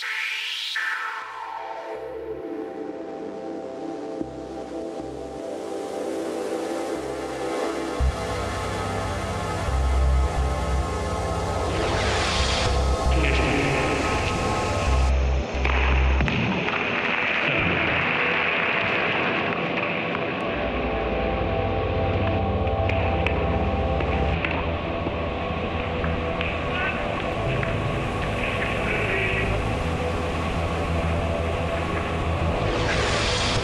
Space.